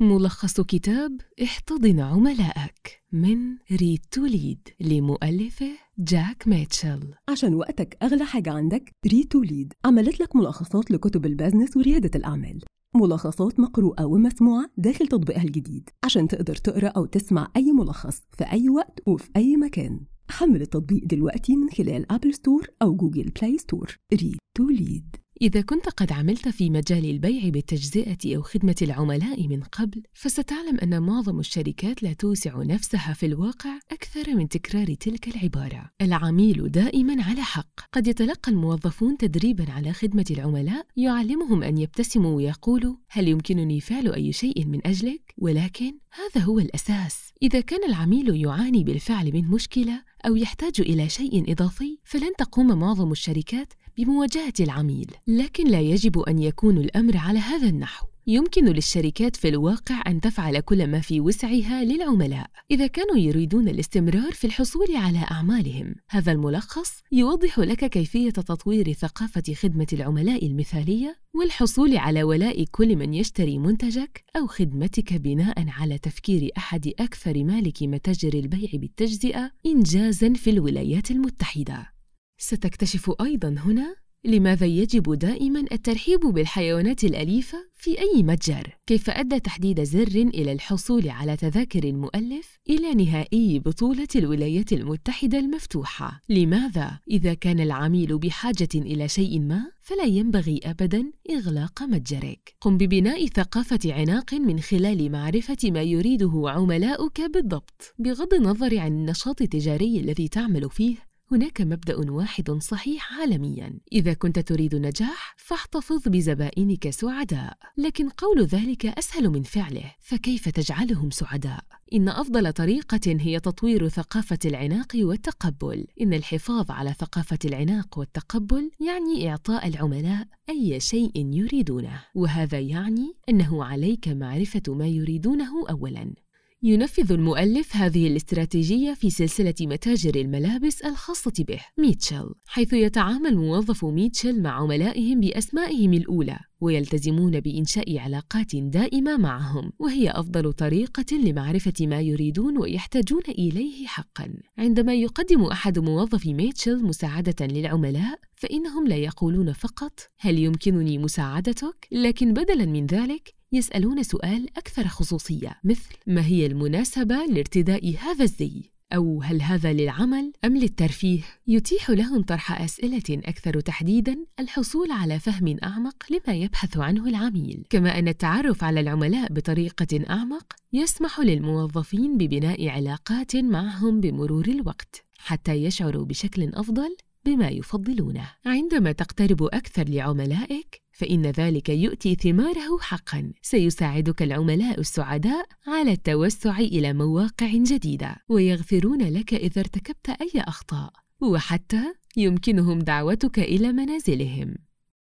ملخص كتاب احتضن عملائك من Read to Lead لمؤلفه جاك ميتشل. عشان وقتك أغلى حاجة عندك Read to Lead عملت لك ملخصات لكتب ال business وريادة الأعمال. ملخصات مقروءة ومسموعة داخل تطبيقها الجديد عشان تقدر تقرأ أو تسمع أي ملخص في أي وقت وفي أي مكان. حمل التطبيق دلوقتي من خلال Apple Store أو Google Play Store Read to Lead إذا كنت قد عملت في مجال البيع بالتجزئة أو خدمة العملاء من قبل، فستعلم أن معظم الشركات لا توسع نفسها في الواقع أكثر من تكرار تلك العبارة. العميل دائماً على حق. قد يتلقى الموظفون تدريباً على خدمة العملاء يعلمهم أن يبتسموا ويقولوا: هل يمكنني فعل أي شيء من أجلك؟ ولكن هذا هو الأساس. إذا كان العميل يعاني بالفعل من مشكلة أو يحتاج إلى شيء إضافي، فلن تقوم معظم الشركات بمواجهة العميل، لكن لا يجب أن يكون الأمر على هذا النحو. يمكن للشركات في الواقع أن تفعل كل ما في وسعها للعملاء إذا كانوا يريدون الاستمرار في الحصول على أعمالهم. هذا الملخص يوضح لك كيفية تطوير ثقافة خدمة العملاء المثالية والحصول على ولاء كل من يشتري منتجك أو خدمتك بناء على تفكير أحد أكثر مالك متاجر البيع بالتجزئة إنجازاً في الولايات المتحدة. ستكتشف أيضاً هنا لماذا يجب دائما الترحيب بالحيوانات الأليفة في أي متجر؟ كيف أدى تحديد زر إلى الحصول على تذاكر المؤلف إلى نهائي بطولة الولايات المتحدة المفتوحة؟ لماذا إذا كان العميل بحاجة إلى شيء ما فلا ينبغي أبدا إغلاق متجرك؟ قم ببناء ثقافة عناق من خلال معرفة ما يريده عملاؤك بالضبط بغض النظر عن النشاط التجاري الذي تعمل فيه هناك مبدأ واحد صحيح عالميا. إذا كنت تريد نجاح فاحتفظ بزبائنك سعداء. لكن قول ذلك أسهل من فعله. فكيف تجعلهم سعداء؟ إن أفضل طريقة هي تطوير ثقافة العناق والتقبل. إن الحفاظ على ثقافة العناق والتقبل يعني إعطاء العملاء أي شيء يريدونه. وهذا يعني أنه عليك معرفة ما يريدونه اولا. ينفذ المؤلف هذه الاستراتيجية في سلسلة متاجر الملابس الخاصة به ميتشل حيث يتعامل موظف ميتشل مع عملائهم بأسمائهم الأولى ويلتزمون بإنشاء علاقات دائمة معهم وهي أفضل طريقة لمعرفة ما يريدون ويحتاجون إليه حقا. عندما يقدم أحد موظفي ميتشل مساعدة للعملاء فإنهم لا يقولون فقط هل يمكنني مساعدتك؟ لكن بدلا من ذلك يسألون سؤال أكثر خصوصية مثل ما هي المناسبة لارتداء هذا الزي؟ أو هل هذا للعمل أم للترفيه؟ يتيح لهم طرح أسئلة أكثر تحديداً الحصول على فهم أعمق لما يبحث عنه العميل، كما أن التعرف على العملاء بطريقة أعمق يسمح للموظفين ببناء علاقات معهم بمرور الوقت، حتى يشعروا بشكل أفضل بما يفضلونه. عندما تقترب أكثر لعملائك، فإن ذلك يؤتي ثماره حقا. سيساعدك العملاء السعداء على التوسع إلى مواقع جديدة ويغفرون لك إذا ارتكبت أي أخطاء وحتى يمكنهم دعوتك إلى منازلهم.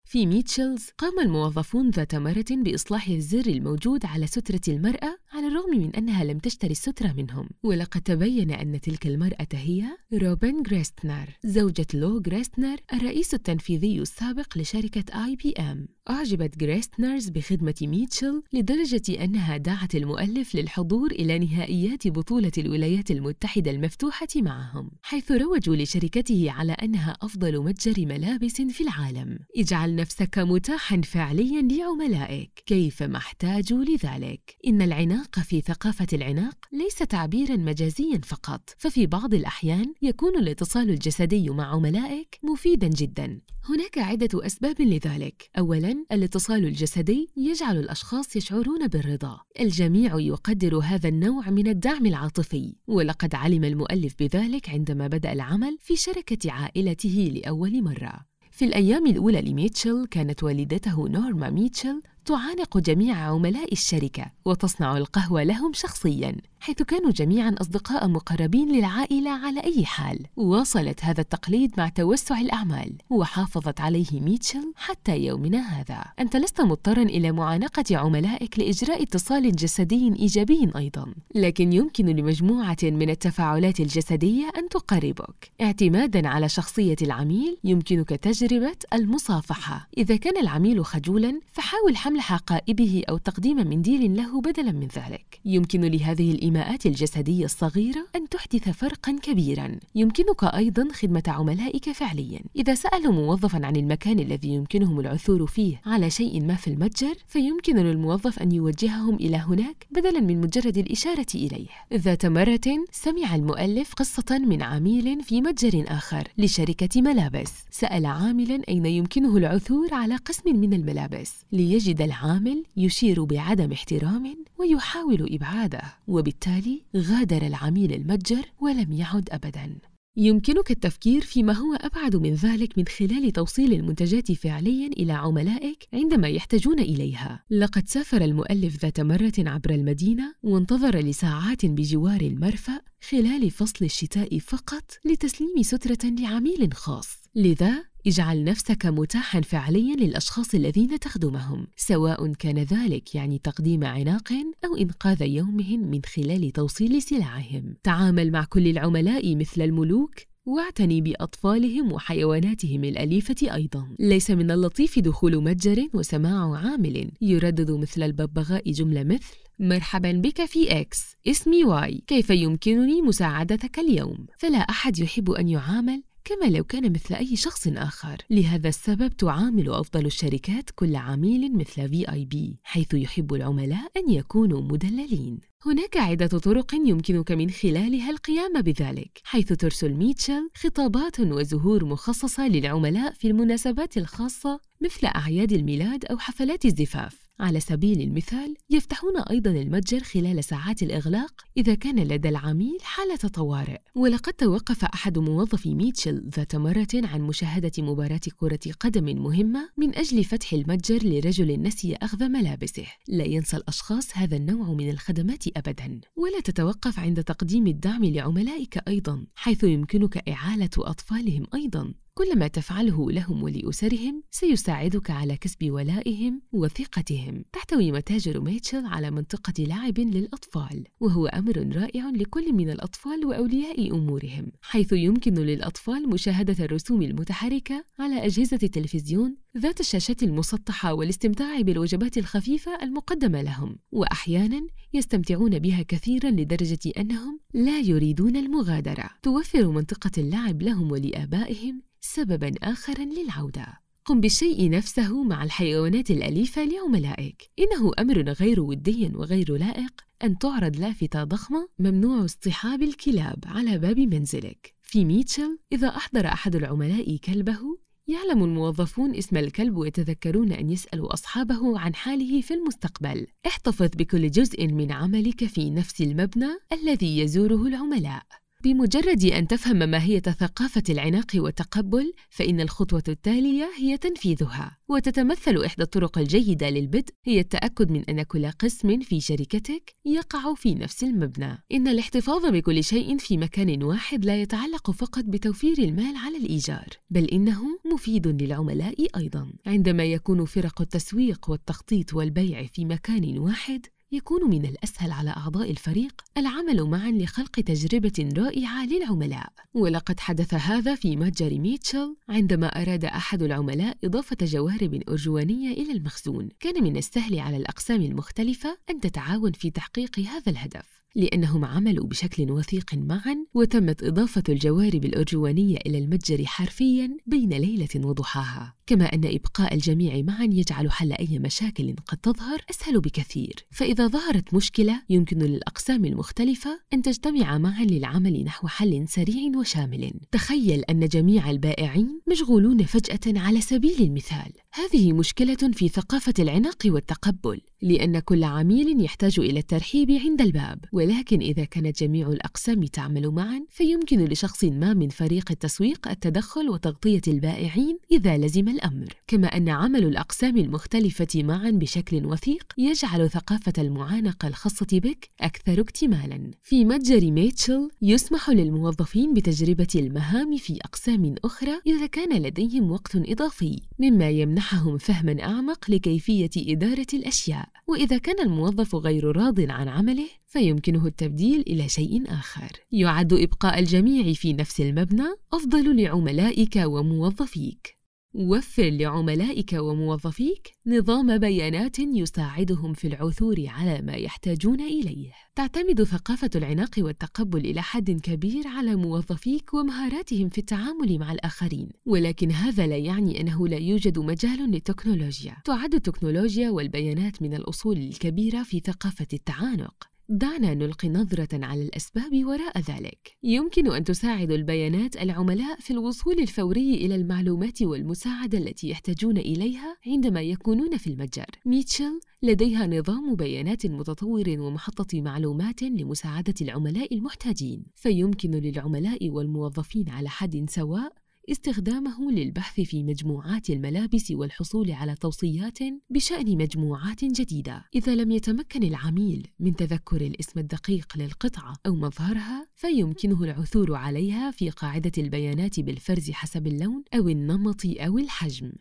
في ميتشلز قام الموظفون ذات مرة بإصلاح الزر الموجود على سترة المرأة على الرغم من أنها لم تشتري السترة منهم. ولقد تبين أن تلك المرأة هي روبن غريستنر زوجة لو غريستنر الرئيس التنفيذي السابق لشركة IBM. أعجبت غريستنرز بخدمة ميتشل لدرجة أنها دعت المؤلف للحضور إلى نهائيات بطولة الولايات المتحدة المفتوحة معهم حيث روجوا لشركته على أنها أفضل متجر ملابس في العالم. اجعل نفسك متاحا فعليا لعملائك كيفما احتاجوا لذلك؟ إن العناق في ثقافة العناق ليس تعبيرا مجازيا فقط ففي بعض الأحيان يكون الاتصال الجسدي مع عملائك مفيدا جدا. هناك عدة أسباب لذلك. أولا الاتصال الجسدي يجعل الأشخاص يشعرون بالرضا. الجميع يقدر هذا النوع من الدعم العاطفي. ولقد علم المؤلف بذلك عندما بدأ العمل في شركة عائلته لأول مرة. في الأيام الأولى لميتشل كانت والدته نورما ميتشل تعانق جميع عملاء الشركة وتصنع القهوة لهم شخصياً. حيث كانوا جميعا أصدقاء مقربين للعائلة على أي حال. واصلت هذا التقليد مع توسع الأعمال وحافظت عليه ميتشل حتى يومنا هذا. أنت لست مضطرا إلى معانقة عملائك لإجراء اتصال جسدي إيجابي أيضا لكن يمكن لمجموعة من التفاعلات الجسدية أن تقربك. اعتمادا على شخصية العميل يمكنك تجربة المصافحة. إذا كان العميل خجولا فحاول حمل حقائبه أو تقديم منديل له بدلا من ذلك. يمكن لهذه الإيماءات الجسدية الصغيرة أن تحدث فرقا كبيرا. يمكنك أيضا خدمة عملائك فعليا. إذا سألوا موظفا عن المكان الذي يمكنهم العثور فيه على شيء ما في المتجر فيمكن للموظف أن يوجههم إلى هناك بدلا من مجرد الإشارة إليه. ذات مرة سمع المؤلف قصة من عميل في متجر آخر لشركة ملابس. سأل عاملا أين يمكنه العثور على قسم من الملابس. ليجد العامل يشير بعدم احترام ويحاول إبعاده وبالتالي غادر العميل المتجر ولم يعد أبداً يمكنك التفكير فيما هو أبعد من ذلك من خلال توصيل المنتجات فعليا إلى عملائك عندما يحتاجون إليها. لقد سافر المؤلف ذات مرة عبر المدينة وانتظر لساعات بجوار المرفأ خلال فصل الشتاء فقط لتسليم سترة لعميل خاص. لذا اجعل نفسك متاحا فعليا للأشخاص الذين تخدمهم سواء كان ذلك يعني تقديم عناق أو إنقاذ يومهم من خلال توصيل سلعهم. تعامل مع كل العملاء مثل الملوك واعتني بأطفالهم وحيواناتهم الأليفة أيضا. ليس من اللطيف دخول متجر وسماع عامل. يردد مثل الببغاء جملة مثل مرحبا بك في X اسمي Y كيف يمكنني مساعدتك اليوم؟ فلا أحد يحب أن يعامل كما لو كان مثل أي شخص آخر. لهذا السبب تعامل أفضل الشركات كل عميل مثل VIP حيث يحب العملاء أن يكونوا مدللين. هناك عدة طرق يمكنك من خلالها القيام بذلك حيث ترسل ميتشل خطابات وزهور مخصصة للعملاء في المناسبات الخاصة مثل أعياد الميلاد أو حفلات الزفاف. على سبيل المثال يفتحون أيضا المتجر خلال ساعات الإغلاق إذا كان لدى العميل حالة طوارئ. ولقد توقف أحد موظفي ميتشل ذات مرة عن مشاهدة مباراة كرة قدم مهمة من أجل فتح المتجر لرجل نسي أخذ ملابسه. لا ينسى الأشخاص هذا النوع من الخدمات أبدا. ولا تتوقف عند تقديم الدعم لعملائك أيضا حيث يمكنك إعالة أطفالهم أيضا. كل ما تفعله لهم ولأسرهم سيساعدك على كسب ولائهم وثقتهم. تحتوي متاجر ميتشل على منطقة لعب للأطفال وهو أمر رائع لكل من الأطفال وأولياء أمورهم حيث يمكن للأطفال مشاهدة الرسوم المتحركة على أجهزة التلفزيون ذات الشاشات المسطحة والاستمتاع بالوجبات الخفيفة المقدمة لهم. وأحيانا يستمتعون بها كثيرا لدرجة أنهم لا يريدون المغادرة. توفر منطقة اللعب لهم ولآبائهم سببا آخرا للعودة قم بالشيء نفسه مع الحيوانات الأليفة لعملائك إنه أمر غير ودي وغير لائق أن تعرض لافتة ضخمة ممنوع اصطحاب الكلاب على باب منزلك في ميتشل إذا أحضر أحد العملاء كلبه يعلم الموظفون اسم الكلب ويتذكرون أن يسألوا أصحابه عن حاله في المستقبل. احتفظ بكل جزء من عملك في نفس المبنى الذي يزوره العملاء. بمجرد أن تفهم ماهية ثقافة العناق والتقبل فإن الخطوة التالية هي تنفيذها وتتمثل إحدى الطرق الجيدة للبدء هي التأكد من أن كل قسم في شركتك يقع في نفس المبنى. إن الاحتفاظ بكل شيء في مكان واحد لا يتعلق فقط بتوفير المال على الإيجار بل إنه مفيد للعملاء أيضا. عندما يكون فرق التسويق والتخطيط والبيع في مكان واحد يكون من الأسهل على أعضاء الفريق العمل معا لخلق تجربة رائعة للعملاء. ولقد حدث هذا في متجر ميتشل عندما أراد أحد العملاء إضافة جوارب أرجوانية إلى المخزون. كان من السهل على الأقسام المختلفة أن تتعاون في تحقيق هذا الهدف. لأنهم عملوا بشكل وثيق معا وتمت إضافة الجوارب الأرجوانية إلى المتجر حرفيا بين ليلة وضحاها. كما أن إبقاء الجميع معا يجعل حل أي مشاكل قد تظهر أسهل بكثير. فإذا ظهرت مشكلة يمكن للأقسام المختلفة أن تجتمع معا للعمل نحو حل سريع وشامل. تخيل أن جميع البائعين مشغولون فجأة على سبيل المثال. هذه مشكلة في ثقافة العناق والتقبل لأن كل عميل يحتاج إلى الترحيب عند الباب. ولكن إذا كانت جميع الأقسام تعمل معا فيمكن لشخص ما من فريق التسويق التدخل وتغطية البائعين إذا لزم الأمر. كما أن عمل الأقسام المختلفة معا بشكل وثيق يجعل ثقافة المعانقة الخاصة بك أكثر اكتمالا. في متجر ميتشل يسمح للموظفين بتجربة المهام في أقسام أخرى إذا كان لديهم وقت إضافي مما يمنحهم فهما أعمق لكيفية إدارة الأشياء. وإذا كان الموظف غير راض عن عمله فيمكنه التبديل إلى شيء آخر. يعد إبقاء الجميع في نفس المبنى أفضل لعملائك وموظفيك. وفر لعملائك وموظفيك نظام بيانات يساعدهم في العثور على ما يحتاجون إليه. تعتمد ثقافة العناق والتقبل إلى حد كبير على موظفيك ومهاراتهم في التعامل مع الآخرين، ولكن هذا لا يعني أنه لا يوجد مجال للتكنولوجيا. تعد التكنولوجيا والبيانات من الأصول الكبيرة في ثقافة التعانق. دعنا نلقي نظرة على الأسباب وراء ذلك. يمكن أن تساعد البيانات العملاء في الوصول الفوري إلى المعلومات والمساعدة التي يحتاجون إليها عندما يكونون في المتجر. ميتشل لديها نظام بيانات متطور ومحطة معلومات لمساعدة العملاء المحتاجين، فيمكن للعملاء والموظفين على حد سواء استخدامه للبحث في مجموعات الملابس والحصول على توصيات بشأن مجموعات جديدة. إذا لم يتمكن العميل من تذكر الاسم الدقيق للقطعة أو مظهرها، فيمكنه العثور عليها في قاعدة البيانات بالفرز حسب اللون أو النمط أو الحجم.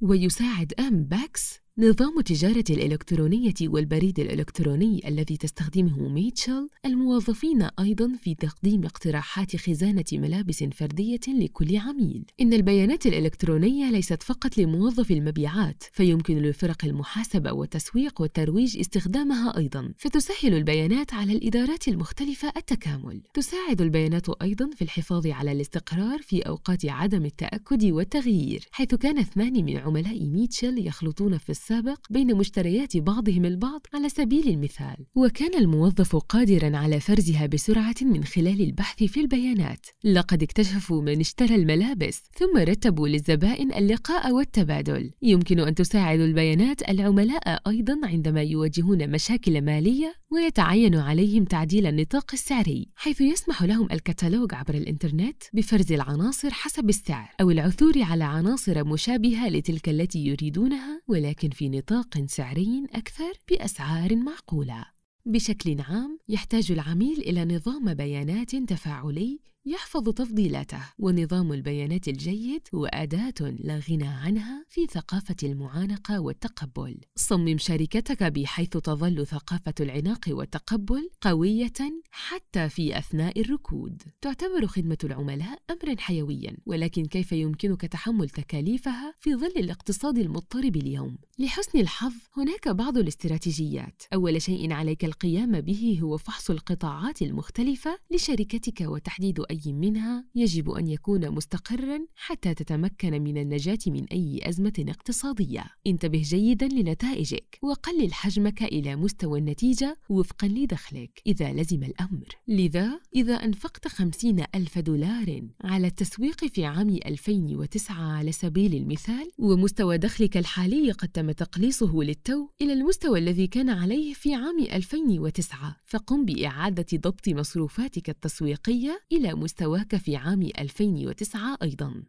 ويساعد أم باكس نظام التجارة الإلكترونية والبريد الإلكتروني الذي تستخدمه ميتشل الموظفين أيضاً في تقديم اقتراحات خزانة ملابس فردية لكل عميل. إن البيانات الإلكترونية ليست فقط لموظف المبيعات، فيمكن لفرق المحاسبة والتسويق والترويج استخدامها أيضاً، فتسهل البيانات على الإدارات المختلفة التكامل. تساعد البيانات أيضاً في الحفاظ على الاستقرار في أوقات عدم التأكد والتغيير، حيث كان اثنان من عملاء ميتشل يخلطون في السابق بين مشتريات بعضهم البعض على سبيل المثال وكان الموظف قادرا على فرزها بسرعة من خلال البحث في البيانات. لقد اكتشفوا من اشترى الملابس ثم رتبوا للزبائن اللقاء والتبادل. يمكن أن تساعد البيانات العملاء أيضا عندما يواجهون مشاكل مالية ويتعين عليهم تعديل النطاق السعري حيث يسمح لهم الكتالوج عبر الإنترنت بفرز العناصر حسب السعر أو العثور على عناصر مشابهة لتلك التي يريدونها ولكن في نطاق سعري أكثر بأسعار معقولة. بشكل عام، يحتاج العميل إلى نظام بيانات تفاعلي يحفظ تفضيلاته ونظام البيانات الجيد هو أداة لا غنى عنها في ثقافة المعانقة والتقبل. صمم شركتك بحيث تظل ثقافة العناق والتقبل قوية حتى في أثناء الركود. تعتبر خدمة العملاء أمرا حيويا ولكن كيف يمكنك تحمل تكاليفها في ظل الاقتصاد المضطرب اليوم؟ لحسن الحظ هناك بعض الاستراتيجيات. أول شيء عليك القيام به هو فحص القطاعات المختلفة لشركتك وتحديد أي أي منها يجب أن يكون مستقرا حتى تتمكن من النجاة من أي أزمة اقتصادية. انتبه جيدا لنتائجك وقلل حجمك إلى مستوى النتيجة وفقا لدخلك إذا لزم الأمر. لذا إذا أنفقت خمسين ألف دولار على التسويق في عام 2009 على سبيل المثال ومستوى دخلك الحالي قد تم تقليصه للتو إلى المستوى الذي كان عليه في عام 2009 فقم بإعادة ضبط مصروفاتك التسويقية إلى مستواك في عام 2009 أيضاً.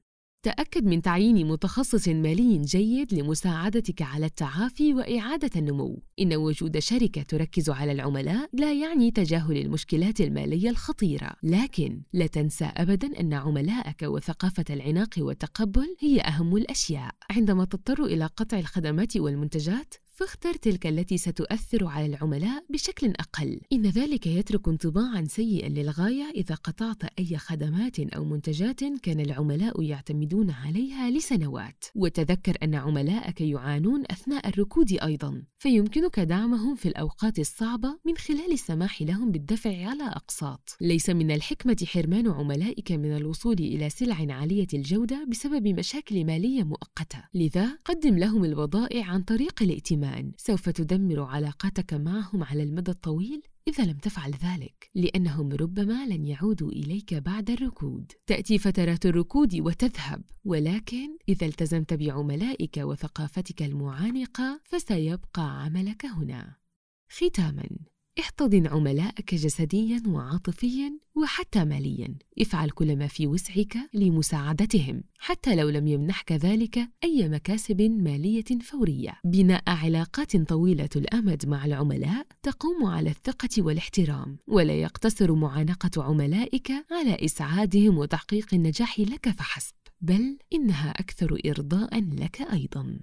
تأكد من تعيين متخصص مالي جيد لمساعدتك على التعافي وإعادة النمو. إن وجود شركة تركز على العملاء لا يعني تجاهل المشكلات المالية الخطيرة، لكن لا تنسى أبداً أن عملائك وثقافة العناق والتقبل هي أهم الأشياء. عندما تضطر إلى قطع الخدمات والمنتجات، فاختر تلك التي ستؤثر على العملاء بشكل أقل. إن ذلك يترك انطباعا سيئا للغاية إذا قطعت أي خدمات أو منتجات كان العملاء يعتمدون عليها لسنوات. وتذكر أن عملائك يعانون أثناء الركود أيضا فيمكنك دعمهم في الأوقات الصعبة من خلال السماح لهم بالدفع على أقساط. ليس من الحكمة حرمان عملائك من الوصول إلى سلع عالية الجودة بسبب مشاكل مالية مؤقتة. لذا قدم لهم البضائع عن طريق الائتمان سوف تدمر علاقاتك معهم على المدى الطويل؟ إذا لم تفعل ذلك لأنهم ربما لن يعودوا إليك بعد الركود. تأتي فترات الركود وتذهب. ولكن إذا التزمت بعملائك وثقافتك المعانقة فسيبقى عملك هنا. ختاماً. احتضن عملائك جسديا وعاطفيا وحتى ماليا. افعل كل ما في وسعك لمساعدتهم حتى لو لم يمنحك ذلك أي مكاسب مالية فورية. بناء علاقات طويلة الأمد مع العملاء تقوم على الثقة والاحترام ولا يقتصر معانقة عملائك على إسعادهم وتحقيق النجاح لك فحسب بل إنها أكثر ارضاء لك أيضا.